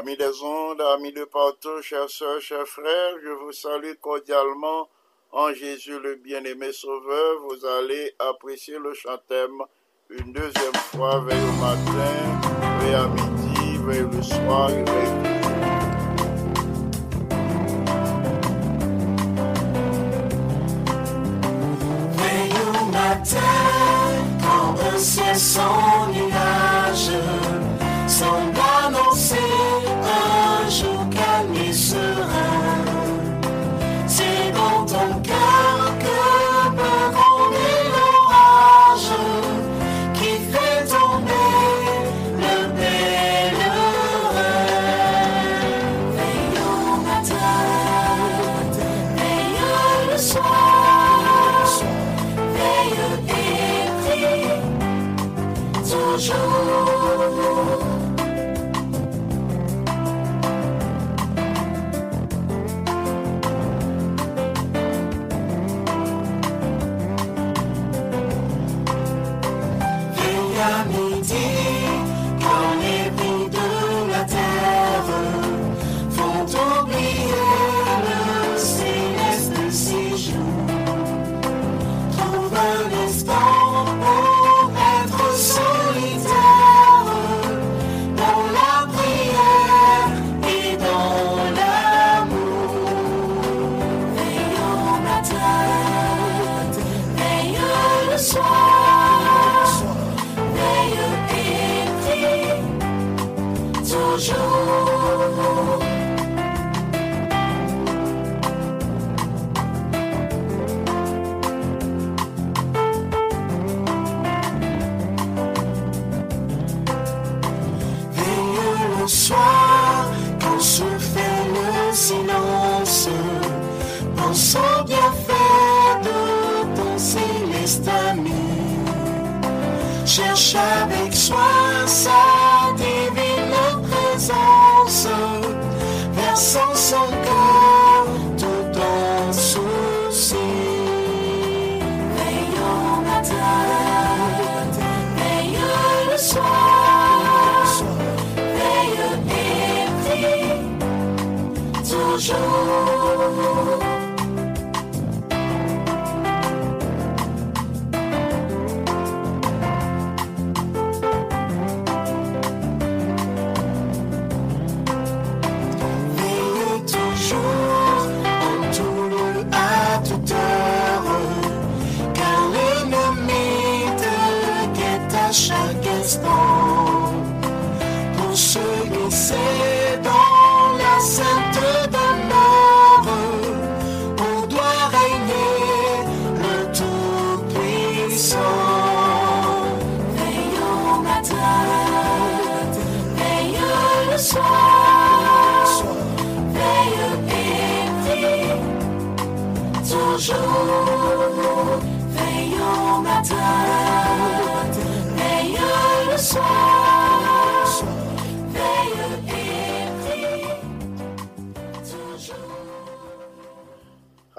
Amis des ondes, amis de partout, chers sœurs, chers frères, je vous salue cordialement en Jésus le bien-aimé Sauveur. Vous allez apprécier le chantème une deuxième fois, veille au matin, veille à midi, veille le soir, veille au matin, quand un ciel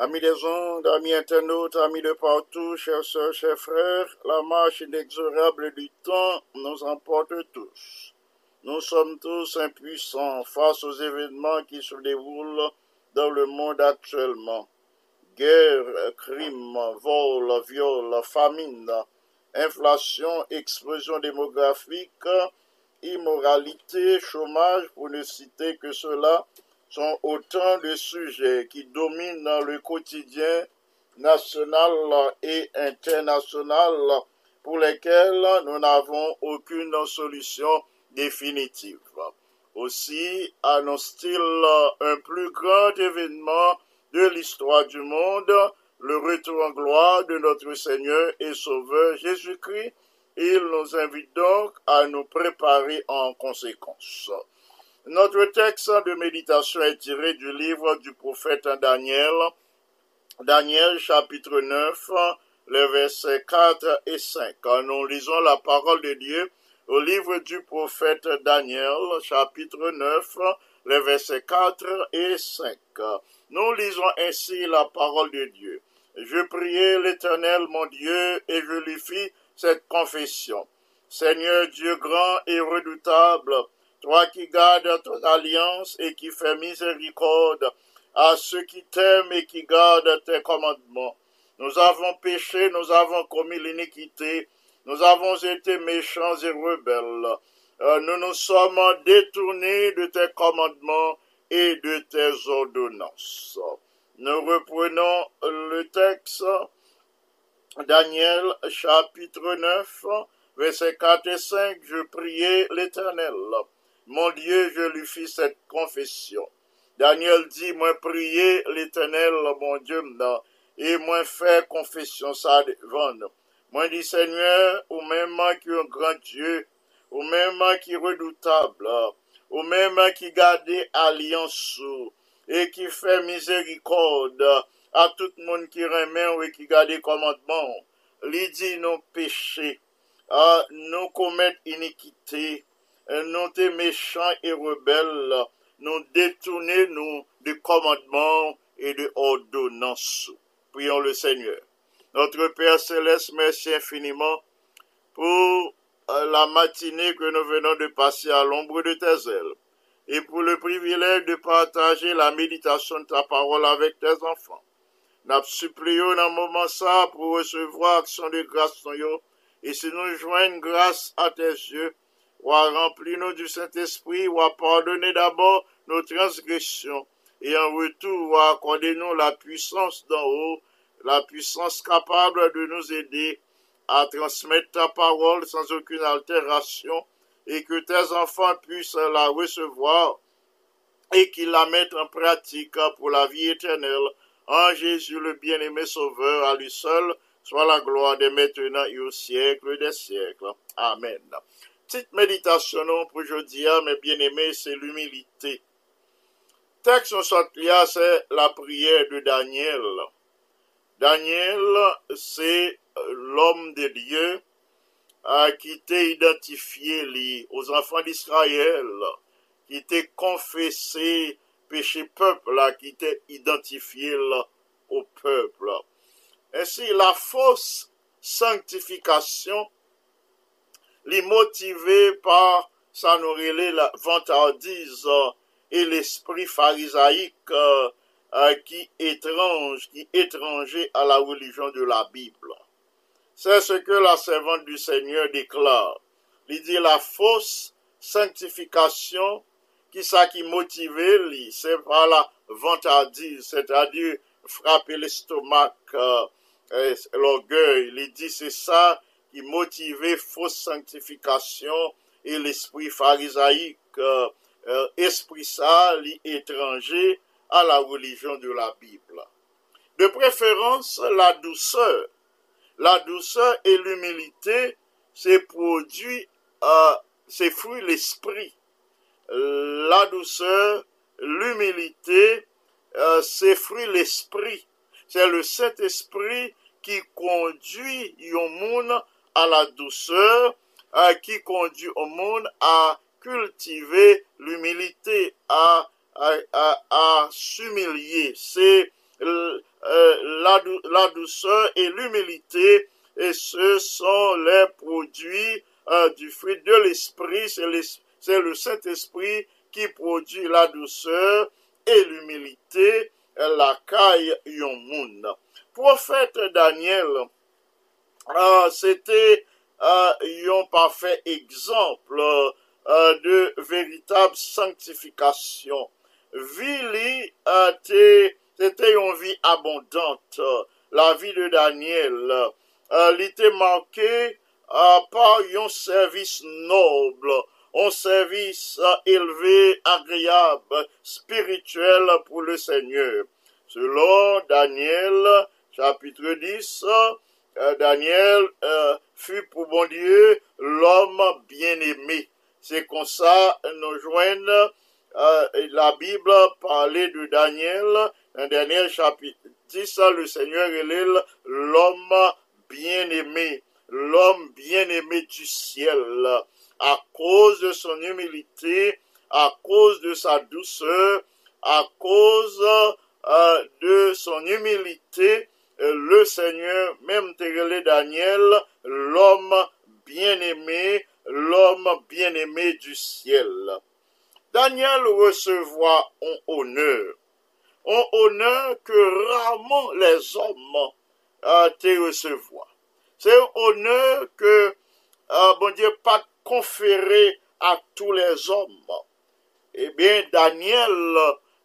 Amis des ondes, amis internautes, amis de partout, chers sœurs, chers frères, la marche inexorable du temps nous emporte tous. Nous sommes tous impuissants face aux événements qui se déroulent dans le monde actuellement. Guerre, crimes, vol, viol, famine, inflation, explosion démographique, immoralité, chômage, pour ne citer que cela, sont autant de sujets qui dominent le quotidien national et international pour lesquels nous n'avons aucune solution définitive. Aussi annonce-t-il un plus grand événement de l'histoire du monde, le retour en gloire de notre Seigneur et Sauveur Jésus-Christ. Il nous invite donc à nous préparer en conséquence. Notre texte de méditation est tiré du livre du prophète Daniel, Daniel chapitre 9, les versets 4 et 5. Nous lisons la parole de Dieu au livre du prophète Daniel, chapitre 9, les versets 4 et 5. Nous lisons ainsi la parole de Dieu. Je priai l'Éternel mon Dieu et je lui fis cette confession. Seigneur Dieu grand et redoutable, toi qui gardes ton alliance et qui fais miséricorde à ceux qui t'aiment et qui gardent tes commandements. Nous avons péché, nous avons commis l'iniquité, nous avons été méchants et rebelles. Euh, nous nous sommes détournés de tes commandements et de tes ordonnances. Nous reprenons le texte Daniel chapitre 9, versets 4 et 5. Je priais l'Éternel. Mon Dieu, je lui fis cette confession. Daniel dit, moi prier l'Éternel, mon Dieu, et moi faire confession ça devant. Moi dit, Seigneur, ou même qui est un grand Dieu, ou même qui est redoutable, ou même qui garde alliance et qui fait miséricorde à tout le monde qui remet et qui garde commandement. Lui dit nos péchés, nous commettre iniquité, nous t'es méchants et rebelles, nous détourner nous du commandement et de ordonnances. Prions le Seigneur. Notre Père céleste, merci infiniment pour euh, la matinée que nous venons de passer à l'ombre de tes ailes et pour le privilège de partager la méditation de ta parole avec tes enfants. Nous supplions dans moment ça pour recevoir action de grâce et si nous joignons grâce à tes yeux, ou à remplir nous du Saint-Esprit, ou à pardonner d'abord nos transgressions, et en retour, ou à accorder nous la puissance d'en haut, la puissance capable de nous aider à transmettre ta parole sans aucune altération, et que tes enfants puissent la recevoir et qu'ils la mettent en pratique pour la vie éternelle. En Jésus le bien-aimé Sauveur, à lui seul, soit la gloire des maintenant et au siècle des siècles. Amen. Petite méditation pour aujourd'hui, mes bien-aimés, c'est l'humilité. Texte en là, c'est la prière de Daniel. Daniel, c'est l'homme de Dieu euh, qui était identifié aux enfants d'Israël, qui était confessé péché peuple, qui était identifié au peuple. Ainsi, la fausse sanctification, les motivée par sa nous la vantardise euh, et l'esprit pharisaïque euh, euh, qui étrange, qui étranger à la religion de la Bible. C'est ce que la servante du Seigneur déclare. Il dit la fausse sanctification qui ça qui motivait lui, c'est par la vantardise, c'est-à-dire frapper l'estomac, euh, euh, l'orgueil. Il dit c'est ça qui motivait fausse sanctification et l'esprit pharisaïque, euh, euh, esprit ça, étranger à la religion de la Bible. De préférence, la douceur. La douceur et l'humilité, c'est produit, euh, c'est fruit l'esprit. La douceur, l'humilité, euh, c'est fruit l'esprit. C'est le Saint-Esprit qui conduit monde à la douceur, euh, qui conduit au monde à cultiver l'humilité, à, à, à, s'humilier. C'est euh, euh, la, dou- la douceur et l'humilité, et ce sont les produits euh, du fruit de l'esprit. C'est le Saint-Esprit qui produit la douceur et l'humilité, la caille yon moun. Prophète Daniel, euh, c'était euh, un parfait exemple euh, de véritable sanctification. Vili euh, c'était une vie abondante. euh, La vie de Daniel, euh, il était marqué euh, par un service noble, un service euh, élevé, agréable, spirituel pour le Seigneur. Selon Daniel, chapitre 10, euh, Daniel euh, fut pour bon Dieu l'homme bien-aimé. C'est comme ça nous joignons euh, la Bible parlait de Daniel, dans Daniel chapitre 10, le Seigneur est l'homme bien-aimé, l'homme bien-aimé du ciel, à cause de son humilité, à cause de sa douceur, à cause euh, de son humilité, euh, le Seigneur, même Terele Daniel, l'homme bien-aimé, l'homme bien-aimé du ciel. Daniel recevoir un honneur, un honneur que rarement les hommes euh, te recevoir. C'est un honneur que, euh, bon Dieu, pas conféré à tous les hommes. Eh bien, Daniel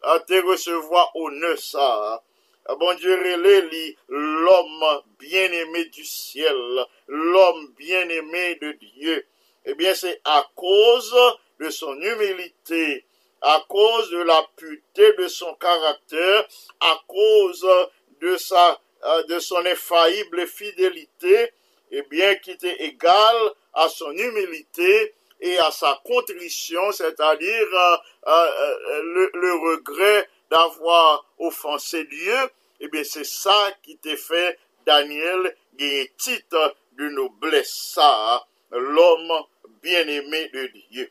a te recevoir honneur ça. Ah, Bon Dieu, li l'homme bien-aimé du ciel, l'homme bien-aimé de Dieu. Eh bien, c'est à cause de son humilité, à cause de la pureté de son caractère, à cause de sa, euh, de son infaillible fidélité, eh bien, qui était égal à son humilité et à sa contrition, c'est-à-dire euh, euh, le regret d'avoir offensé Dieu, eh bien, c'est ça qui t'a fait Daniel gagner titre de noblesse, ça, l'homme bien-aimé de Dieu.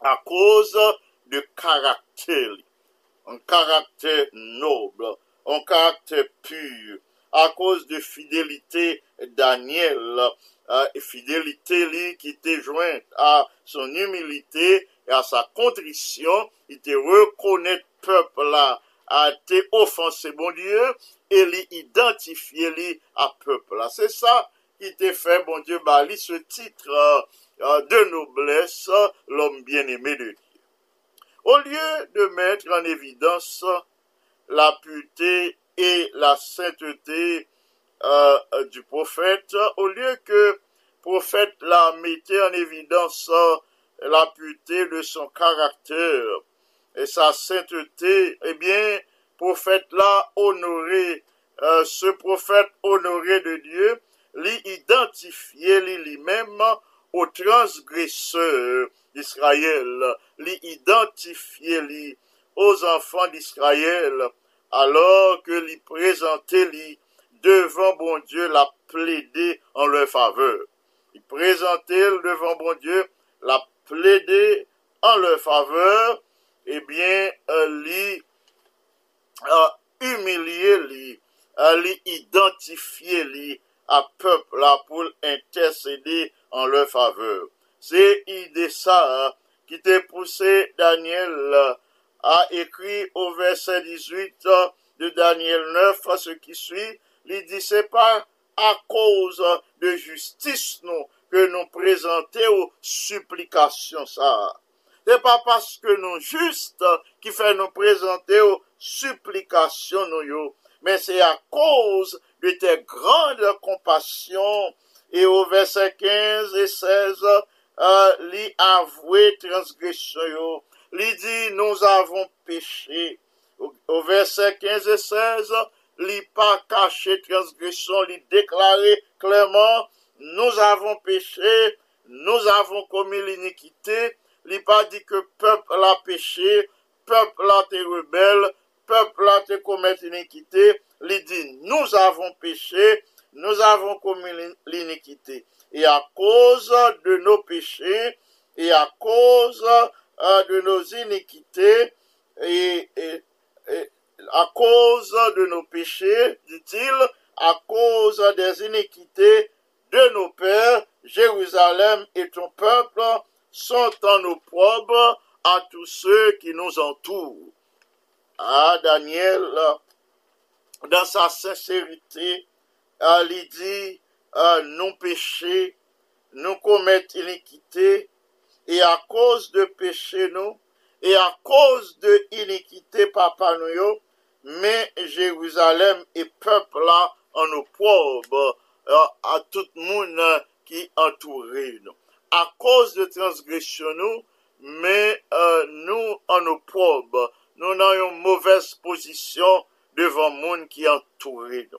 À cause de caractère, un caractère noble, un caractère pur, à cause de fidélité Daniel, euh, fidélité lui, qui était jointe à son humilité et à sa contrition, il te reconnaît peuple là, a été offensé, bon Dieu, et identifié lui à peuple là. C'est ça qui t'a fait, bon Dieu, bali ce titre euh, euh, de noblesse, l'homme bien-aimé de Dieu. Au lieu de mettre en évidence la pureté et la sainteté euh, du prophète, au lieu que prophète la mettait en évidence la pureté de son caractère et sa sainteté, eh bien, prophète là honoré, euh, ce prophète honoré de Dieu, lui identifié lui- lui-même aux transgresseurs d'Israël, lui identifié lui aux enfants d'Israël, alors que lui présentait lui devant bon Dieu la plaider en leur faveur. Il présentait devant bon Dieu la plaider en leur faveur, eh euh, humilier lui, euh, lui identifier lui à peuple là pour intercéder en leur faveur. C'est idée ça hein, qui t'a poussé Daniel à écrire au verset 18 euh, de Daniel 9 à ce qui suit. Il dit c'est pas à cause de justice nous que nous présentons aux supplications ça. C'est pas parce que nous justes qui fait nous présenter aux supplications nous yo, mais c'est à cause de tes grandes compassions. Et au verset 15 et 16, euh, li avoué transgression yo. Li dit nous avons péché. Au, au verset 15 et 16, li pas caché transgression, li déclaré clairement nous avons péché, nous avons commis l'iniquité, li pas dit que peuple a péché, peuple a été rebelle, peuple a été commis l'iniquité, li dit nous avons péché, nous avons commis l'in- l'iniquité. Et à cause de nos péchés, et à cause euh, de nos iniquités, et à cause de nos péchés, dit-il, à cause des iniquités de nos pères, Jérusalem et ton peuple sont en opprobre à tous ceux qui nous entourent. Ah, Daniel, dans sa sincérité, il dit, euh, nous péchés, nous commettons iniquité, et à cause de péché nous, et à cause de iniquité papa nous mais Jérusalem et peuple là en opprobre euh, à tout le monde qui entourait nous. À cause de transgression nous, mais euh, nous en opprobre, nous une mauvaise position devant le monde qui entourait nous.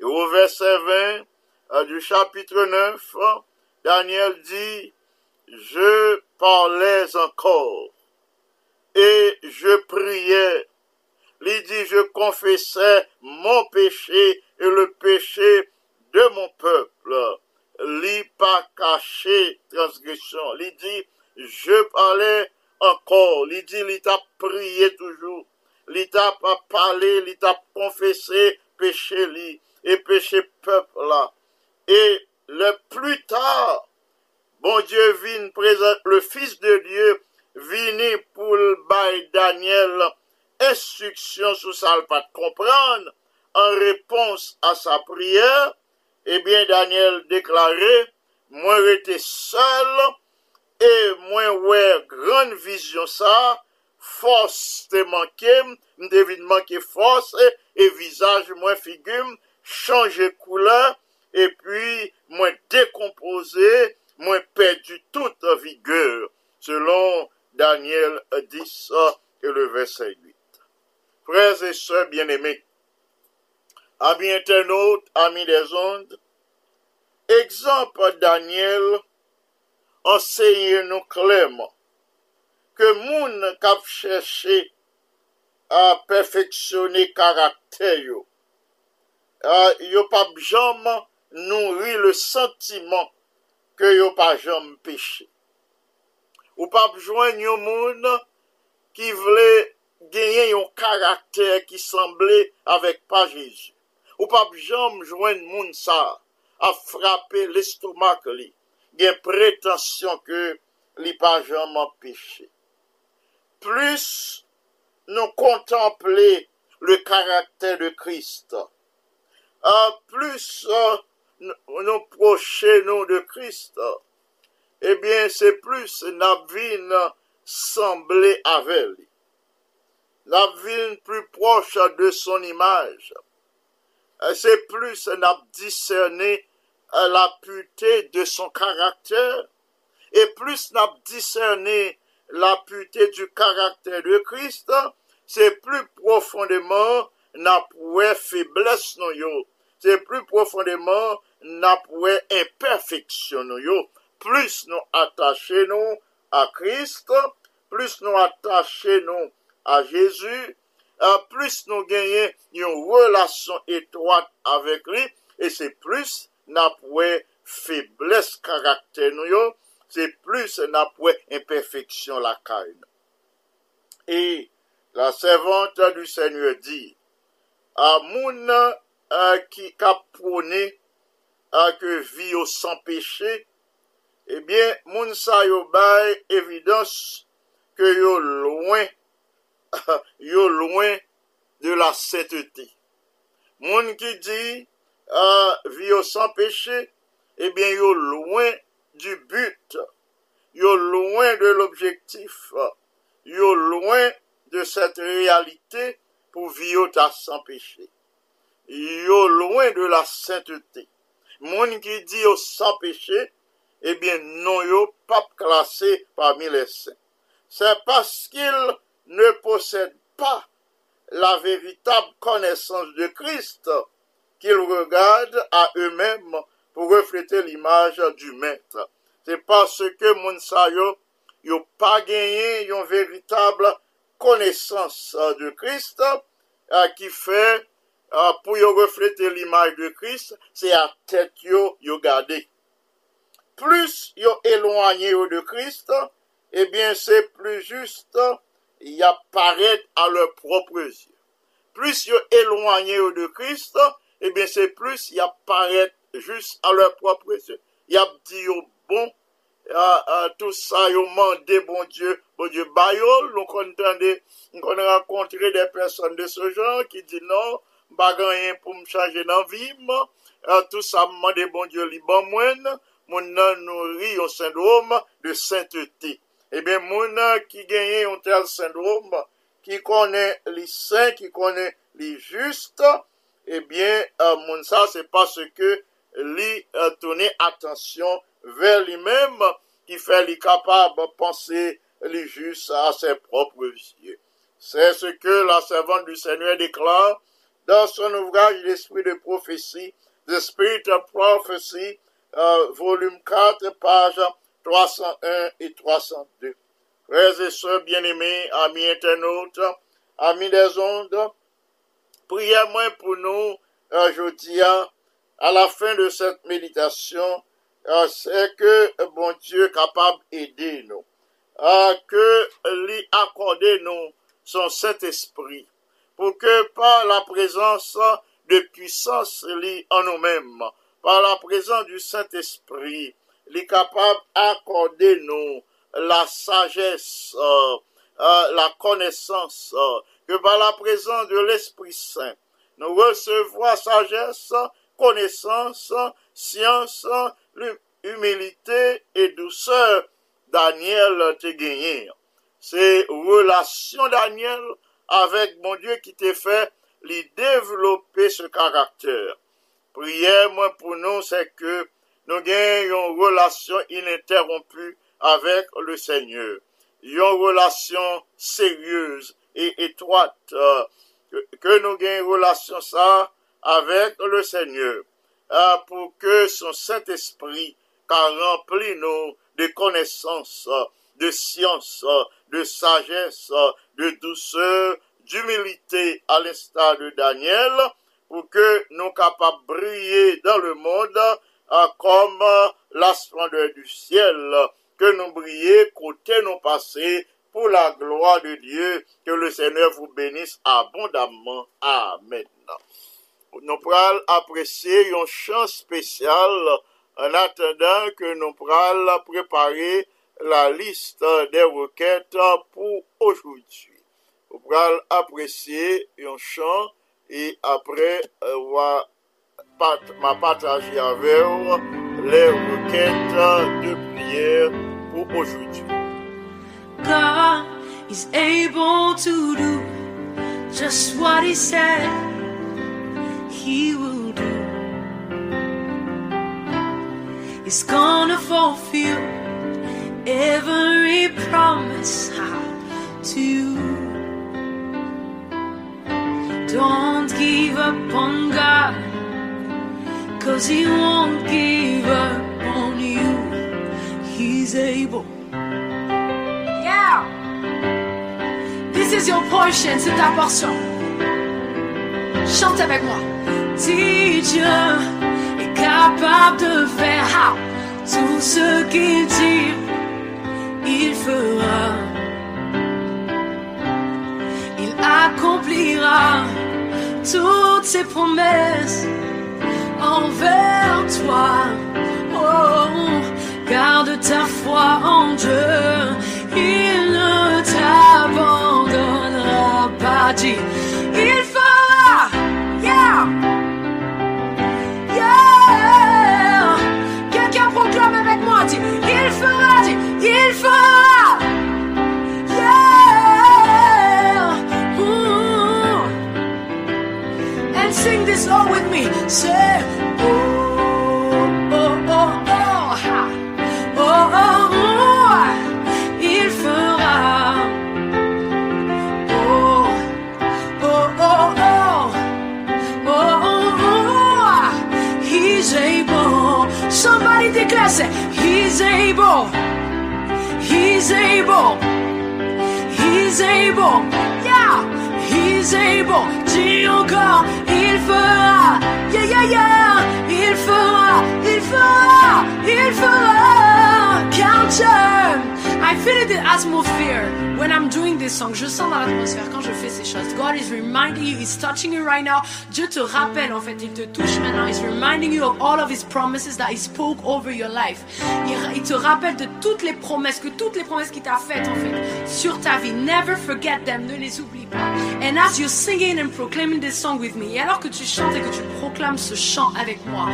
Et au verset 20 euh, du chapitre 9, euh, Daniel dit, je parlais encore et je priais. Il dit, je confessais mon péché et le péché de mon peuple. Li pas caché transgression. Il dit, je parlais encore. Il dit, il t'a prié toujours. Il t'a pas parlé, il t'a confessé péché li et péché peuple là. Et le plus tard, bon Dieu vient présente le Fils de Dieu vini pour le bail Daniel instruction sur ça pas comprendre en réponse à sa prière, eh bien Daniel déclarait moi j'étais seul et moi ouais grande vision ça force te manqué me devine manquer force et visage moins figure changer couleur et puis moins décomposé moins perdu toute vigueur selon Daniel 10 et le verset 8 frères et sœurs bien-aimés Ami internaute, ami des ondes, ekzamp Daniel anseye nou kleman ke moun kap cheshe a perfeksyone karakter yo. Euh, a, yo pa jom nouri le sentiman ke yo pa jom peche. Ou pa jwen yo moun ki vle genyen yon karakter ki semble avek pa Jezu. Ou pap jom jwen moun sa a frape l'estomak li, gen pretensyon ke li pa jom empeshe. Plus nou kontemple le karakter de Krist. Uh, plus uh, nou proche nou de Krist. Ebyen eh se plus nabvin semble avel. Nabvin plus proche de son imaj. Euh, C'est plus nous discerner euh, la de son caractère et plus nous discerner la pureté du caractère de Christ, c'est plus profondément n'a poué faiblesse. C'est plus profondément n'a poué imperfection. Plus nous attacher nous à Christ, plus nous attacher nous à Jésus, plus nou genyen yon relasyon etwad avek li, e se plus nap we febles karakter nou yo, se plus nap we imperfeksyon la kain. E la servante du Seigneur di, a ah, moun uh, ki kap prone uh, ke vi yo san peche, ebyen eh moun sa yo bay evidans ke yo loin yo lwen de la setete. Moun ki di, ah, uh, vi eh yo san peche, ebyen eh yo lwen du but, yo lwen de l'objektif, yo lwen de set realite pou vi yo ta san peche. Yo lwen de la setete. Moun ki di yo san peche, ebyen eh non yo pap klasé parmi les saints. Se paskil ne possèdent pas la véritable connaissance de Christ qu'ils regardent à eux-mêmes pour refléter l'image du maître. C'est parce que moun sa yo, yo pas gagné une véritable connaissance de Christ euh, qui fait euh, pour refléter l'image de Christ, c'est à tête yo yo gardé. Plus yo éloigné de Christ, eh bien c'est plus juste y apparaît à leurs propres yeux. Plus ils éloigné de Christ, eh bien c'est plus y apparaît juste à leurs propres yeux. Y a dit bon, a, a, tout ça ils mandé bon Dieu, bon Dieu bayol, donc on entendait, on rencontré des personnes de ce genre qui disent non, pas rien pour me changer d'envie, tout ça mandé bon Dieu li liban moine, mon nan nourrit un syndrome de sainteté. Eh bien, mon nan qui gagne un tel syndrome, qui connaît les saints, qui connaît les justes, eh bien, euh, mon ça, c'est parce que lui euh, tourner attention vers lui-même qui fait lui capable de penser lui juste à ses propres yeux. C'est ce que la servante du Seigneur déclare dans son ouvrage L'Esprit de prophétie, The Spirit of Prophecy, euh, volume 4, page 301 et 302. Frères et sœurs bien-aimés, amis internautes, amis des ondes, priez-moi pour nous aujourd'hui à la fin de cette méditation, euh, c'est que euh, bon Dieu est capable d'aider nous. euh, que lui accorder nous son Saint-Esprit, pour que par la présence de puissance lui en nous-mêmes, par la présence du Saint-Esprit, il est capable d'accorder nous la sagesse, euh, euh, la connaissance, euh, que par la présence de l'Esprit Saint, nous recevons sagesse, connaissance, science, l'hum- humilité et douceur Daniel te gagné. C'est relation Daniel avec mon Dieu qui t'a fait lui développer ce caractère. Prière, moi, pour nous, c'est que nous gagnons une relation ininterrompue avec le Seigneur. Une relation sérieuse et étroite, euh, que, nous gagnons relation ça avec le Seigneur, euh, pour que son Saint-Esprit car rempli nous de connaissances, de science, euh, de sagesse, de douceur, d'humilité à l'instar de Daniel, pour que nous capables de briller dans le monde comme euh, la splendeur du ciel, que nous briller côté nous passés pour la gloire de Dieu, que le Seigneur vous bénisse abondamment. Amen. Nous pourrons apprécier un chant spécial en attendant que nous pourrons préparer la liste des requêtes pour aujourd'hui. Nous pourrons apprécier un chant et après, euh, pat- m'a partager avec vous les requêtes de prière pour aujourd'hui. God is able to do just what He said He will do. He's gonna fulfill every promise to you. Don't give up on God, cause He won't give up on you. He's able. This is your portion, c'est ta portion. Chante avec moi. Dieu est capable de faire tout ce qu'il dit, il fera. Il accomplira toutes ses promesses envers toi. Oh, garde ta foi en Dieu, il ne t'abandonnera pas. Dis, il He's touching you right now. Dieu te rappelle en fait, il te touche maintenant. He's reminding you of all of His promises that He spoke over your life. Il, il te rappelle de toutes les promesses, que toutes les promesses qu'il t'a faites en fait sur ta vie. Never forget them, ne les oublie pas. And as you're singing and proclaiming this song with me, et alors que tu chantes et que tu proclames ce chant avec moi,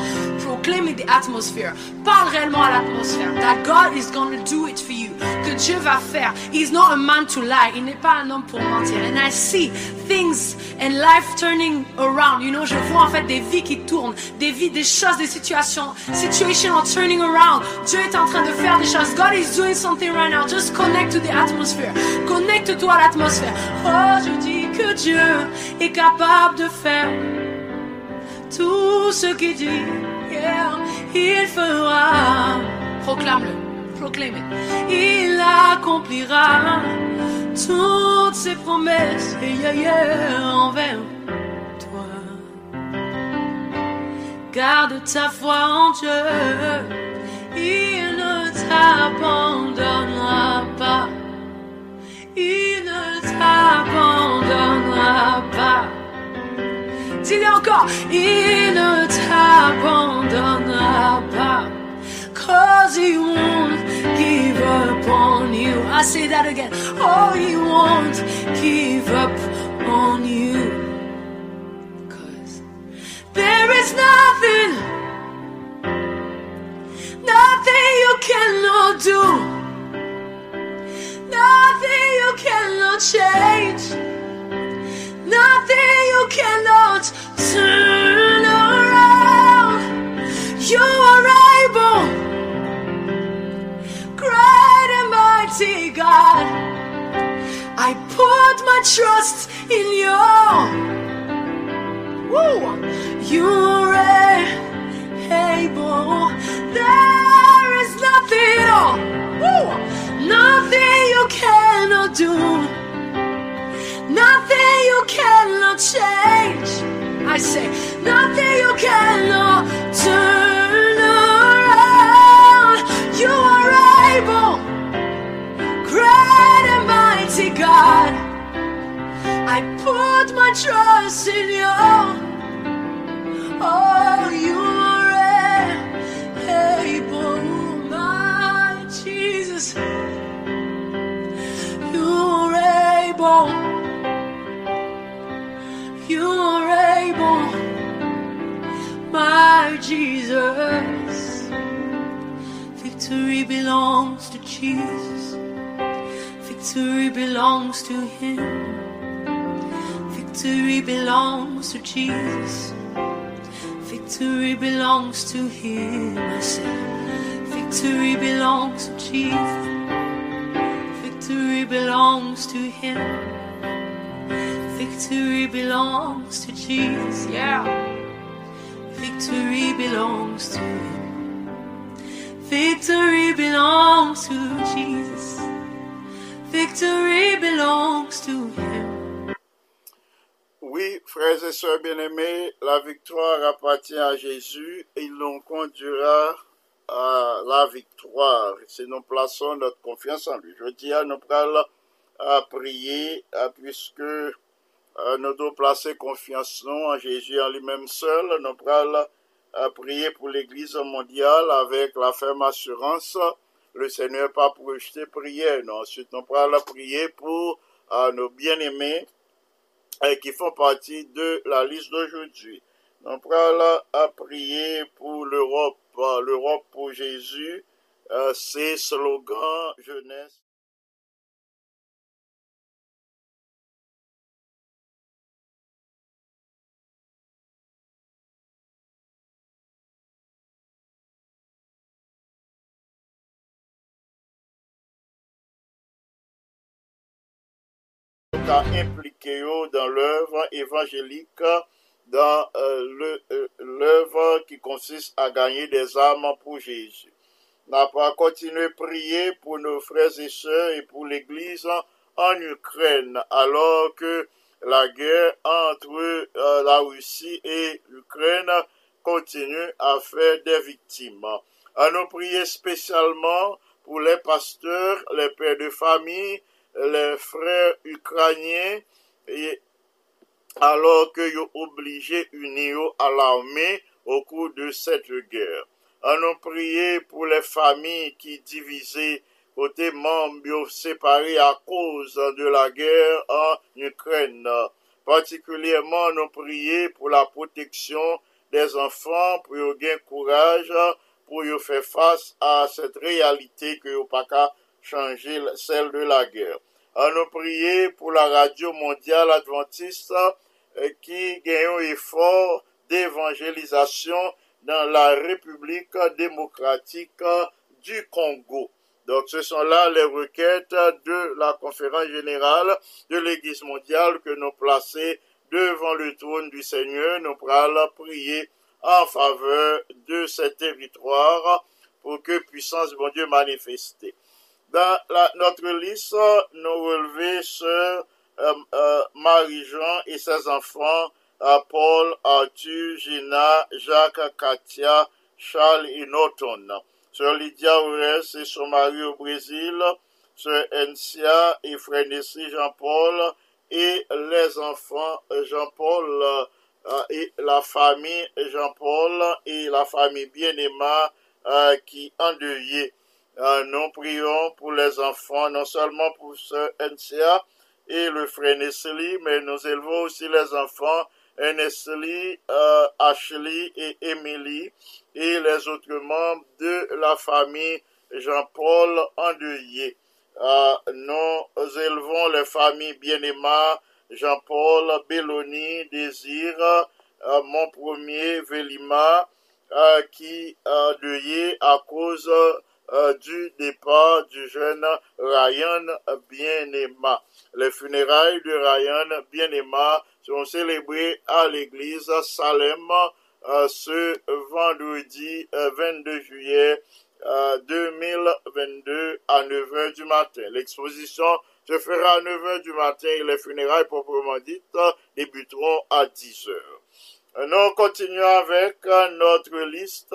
proclaim in the atmosphere. Parle réellement à l'atmosphère. That God is gonna do it for you. Que Dieu va faire. He's not a man to lie. Il n'est pas un homme pour mentir. And I see things and life turning around. You know, je vois en fait des vies qui tournent, des vies, des choses, des situations. Situation are turning around. Dieu est en train de faire des choses. God is doing something right now. Just connect to the atmosphere. Connecte-toi à l'atmosphère. Oh, je dis que Dieu est capable de faire tout ce qu'il dit. Yeah, il fera. Proclame-le. Proclaim it. Il accomplira toutes ses promesses yeah, yeah, envers toi. Garde ta foi en Dieu, il ne t'abandonnera pas. il ne t'abandonnera pas. Dis-le encore, il ne t'abandonnera pas. Cause he won't give up on you. I say that again. Oh, he won't give up on you. Cause there is nothing, nothing you cannot do. Nothing you cannot change. Nothing you cannot turn around. You are able, God. I put my trust in you. Woo! You're able. There is nothing, woo, nothing you cannot do. Nothing you cannot change. I say, nothing you cannot turn God. I put my trust in you. Oh, you are able, my Jesus. You are able. You are able, my Jesus. Victory belongs to Jesus. Victory belongs to Him. Victory belongs to Jesus. Victory belongs to Him. I say, victory belongs to Jesus. Victory belongs to Him. Victory belongs to Jesus. Yeah. Victory belongs to Him. Victory belongs to Jesus. Oui, frères et sœurs bien-aimés, la victoire appartient à Jésus et il nous conduira à la victoire si nous plaçons notre confiance en lui. Je dis à nous parlons à prier puisque euh, nous devons placer confiance nous en Jésus en lui-même seul. Nous parlons à prier pour l'Église mondiale avec la ferme assurance. Le Seigneur pas pour rejeter prière. Non. Ensuite, nous parlons à prier pour euh, nos bien-aimés et qui font partie de la liste d'aujourd'hui. On prend là à prier pour l'Europe, euh, l'Europe pour Jésus, euh, c'est slogan jeunesse. Impliquer eux dans l'œuvre évangélique, dans euh, euh, l'œuvre qui consiste à gagner des âmes pour Jésus. N'a pas continué à prier pour nos frères et sœurs et pour l'Église en Ukraine, alors que la guerre entre euh, la Russie et l'Ukraine continue à faire des victimes. À nous prier spécialement pour les pasteurs, les pères de famille, les frères ukrainiens, et alors que sont obligés unir à l'armée au cours de cette guerre. À nous prier pour les familles qui divisées côté membres séparés à cause de la guerre en Ukraine. Particulièrement, nous prier pour la protection des enfants, pour qu'ils gagnent courage, pour qu'ils faire face à cette réalité que vous pas changer celle de la guerre. À nous prier pour la radio mondiale adventiste euh, qui gagne un effort d'évangélisation dans la République démocratique du Congo. Donc ce sont là les requêtes de la conférence générale de l'Église mondiale que nous plaçons devant le trône du Seigneur. Nous allons prier en faveur de ces territoires pour que puissance bon Dieu manifestée. Dans notre liste, nous relevons sur euh, euh, Marie-Jean et ses enfants, euh, Paul, Arthur, Gina, Jacques, Katia, Charles et Norton. Sœur Lydia Ores et son mari au Brésil, Sœur Encia et frère Jean-Paul et les enfants Jean-Paul et la famille Jean-Paul et la famille bien-aimée qui endeuillée. Euh, nous prions pour les enfants, non seulement pour Sœur Encia et le frère Nessie, mais nous élevons aussi les enfants Nestlé, euh, Ashley et Emily et les autres membres de la famille Jean-Paul endeuillé. Euh, nous élevons les familles bien-aimées Jean-Paul, Belloni, Désir, euh, mon premier Vélima, euh, qui a deuillé à cause euh, du départ du jeune Ryan bien-aimé. Les funérailles de Ryan bien-aimé seront célébrées à l'église Salem euh, ce vendredi euh, 22 juillet euh, 2022 à 9h du matin. L'exposition se fera à 9h du matin et les funérailles proprement dites débuteront à 10h. Nous continuons avec euh, notre liste.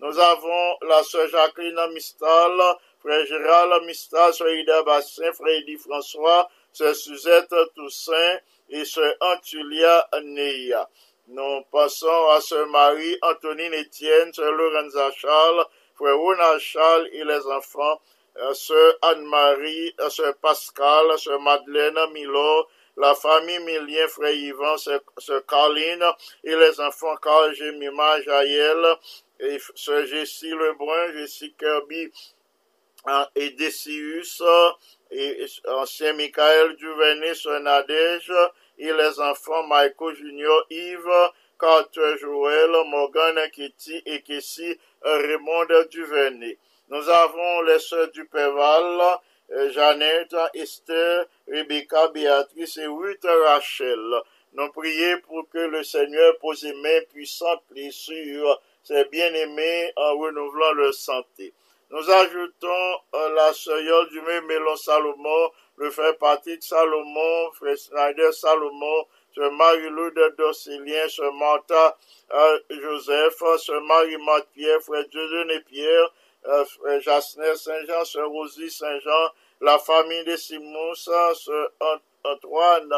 Nous avons la sœur Jacqueline Mistal, frère Gérald Mistal, sœur Ida Bassin, frère Eddie François, sœur Suzette Toussaint et sœur Antulia Neia. Nous passons à sœur Marie, Antonine Étienne, sœur Lorenza Charles, frère Ronald Charles et les enfants, euh, sœur Anne-Marie, euh, sœur Pascal, sœur Madeleine Milo, la famille Milien, frère Yvan, sœur Carline et les enfants Carl, Jemima, Jaël et sœur Jessie Lebrun, Jessie Kirby hein, et Decius et ancien Michael Duvernay, sœur Nadège et les enfants Michael Junior, Yves, Carter Joël, Morgan Kitty et Kessie Raymond Duvernay. Nous avons les sœurs du Péval, Jeannette, Esther, Rebecca, Béatrice et Ruth Rachel. Nous prions pour que le Seigneur pose ses mains puissantes et sur ses bien-aimés en renouvelant leur santé. Nous ajoutons euh, la sœur du même Mélon Salomon, le frère Patrick Salomon, frère Snyder Salomon, sœur Marie-Lou de Dorcélien, sœur Martha euh, Joseph, sœur Marie-Marthe-Pierre, frère Dieudonné Pierre, euh, frère Jasner Saint-Jean, sœur Rosie Saint-Jean, la famille de Simons, sœur Ant- Antoine,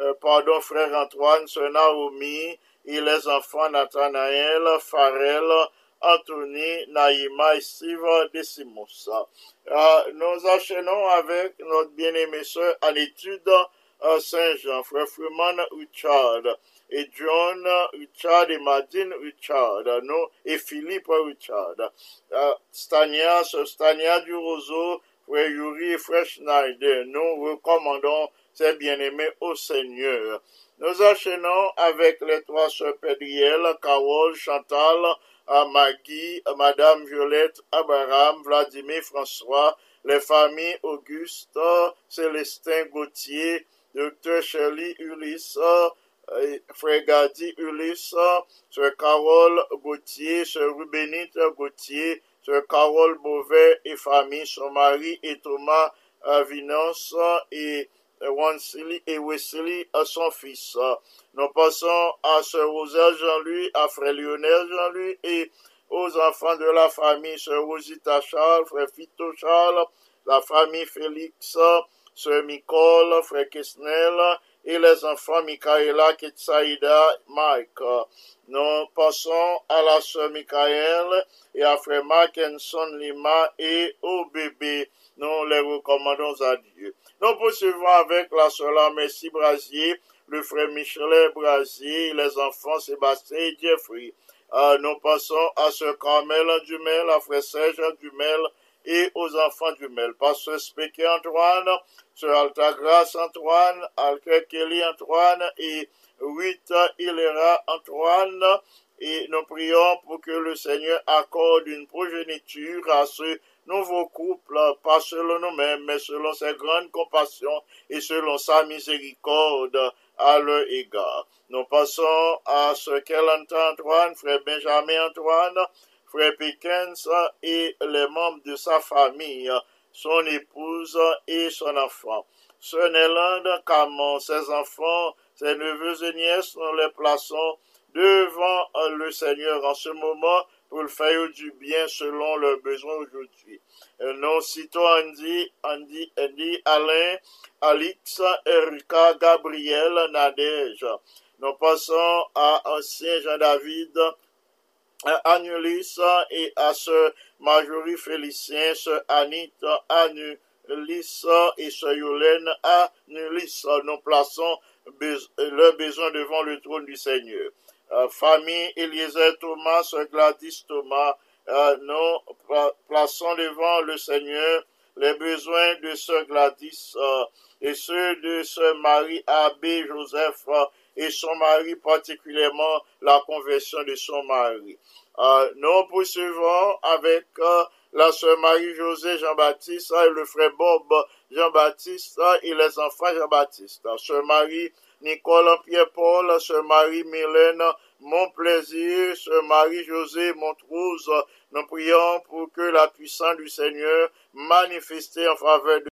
euh, pardon, frère Antoine, sœur Naomi, et les enfants Nathanaël, Farel, Anthony, Naïma et Steve Décimos. Euh, nous enchaînons avec notre bien-aimée sœur en étude euh, Saint-Jean, frère Freeman Richard, et John Richard et Madine Richard, nous, et Philippe Richard. Euh, Stania, Stania du Roseau, frère Yuri et frère Schneider, nous recommandons ces bien-aimés au Seigneur. Nous enchaînons avec les trois sœurs Pédriel, Carole, Chantal, à Maggie, à Madame Violette, Abraham, Vladimir, François, les familles Auguste, Célestin Gauthier, Docteur Shirley Ulysse, euh, Frère Gadi Ulysse, Sœur Carole Gauthier, Sœur Rubénite Gauthier, Sœur Carole Beauvais et famille, son mari et Thomas Vinance et Wansili et Wesley à son fils. Nous passons à Sœur Roselle Jean-Louis, à Frère Lionel Jean-Louis et aux enfants de la famille, Sœur Rosita Charles, Frère Fito Charles, la famille Félix, Sœur Nicole, Frère Kesnel et les enfants Michaela, Ketsaïda, Mike. Nous passons à la Sœur Michael et à Frère Mackinson Lima et au bébé. Nous les recommandons à Dieu. Nous poursuivons avec la Sœur Merci Brasier, le frère Michelet Brasier, les enfants Sébastien et Jeffrey. Euh, nous passons à Sœur Carmel Dumel, à Frère Serge Dumel et aux enfants Dumel. Pasteur Spéquet Antoine, Sœur Altagrace Antoine, Alker Kelly Antoine et Rita Hilera Antoine. Et nous prions pour que le Seigneur accorde une progéniture à ce nouveau couple, pas selon nous-mêmes, mais selon sa grande compassion et selon sa miséricorde à leur égard. Nous passons à ce qu'Elantin Antoine, frère Benjamin Antoine, frère et les membres de sa famille, son épouse et son enfant. Nélande Camon, ses enfants, ses neveux et nièces, nous les plaçons devant le Seigneur en ce moment pour le faire du bien selon leurs besoins aujourd'hui. Euh, Nous citons Andy, Andy, Andy, Alain, Alix, Erika, Gabriel, Nadège. Nous passons à ancien Jean-David, à Agnelisse et à ce Marjorie Félicien, ce Anit, Anulis et ce Yolène, Anulis. Nous plaçons leurs besoins devant le trône du Seigneur. Euh, famille Eliezer Thomas, ce Gladys Thomas, euh, nous pla- plaçons devant le Seigneur les besoins de ce Gladys euh, et ceux de ce mari Abbé Joseph et son mari, particulièrement la conversion de son mari. Euh, nous poursuivons avec euh, la sœur Marie-Josée Jean-Baptiste et le frère Bob Jean-Baptiste et les enfants Jean-Baptiste. Sœur Marie Nicole Pierre-Paul, sœur Marie Mylène, mon plaisir, sœur Marie-Josée Montrose. Nous prions pour que la puissance du Seigneur manifestée en faveur de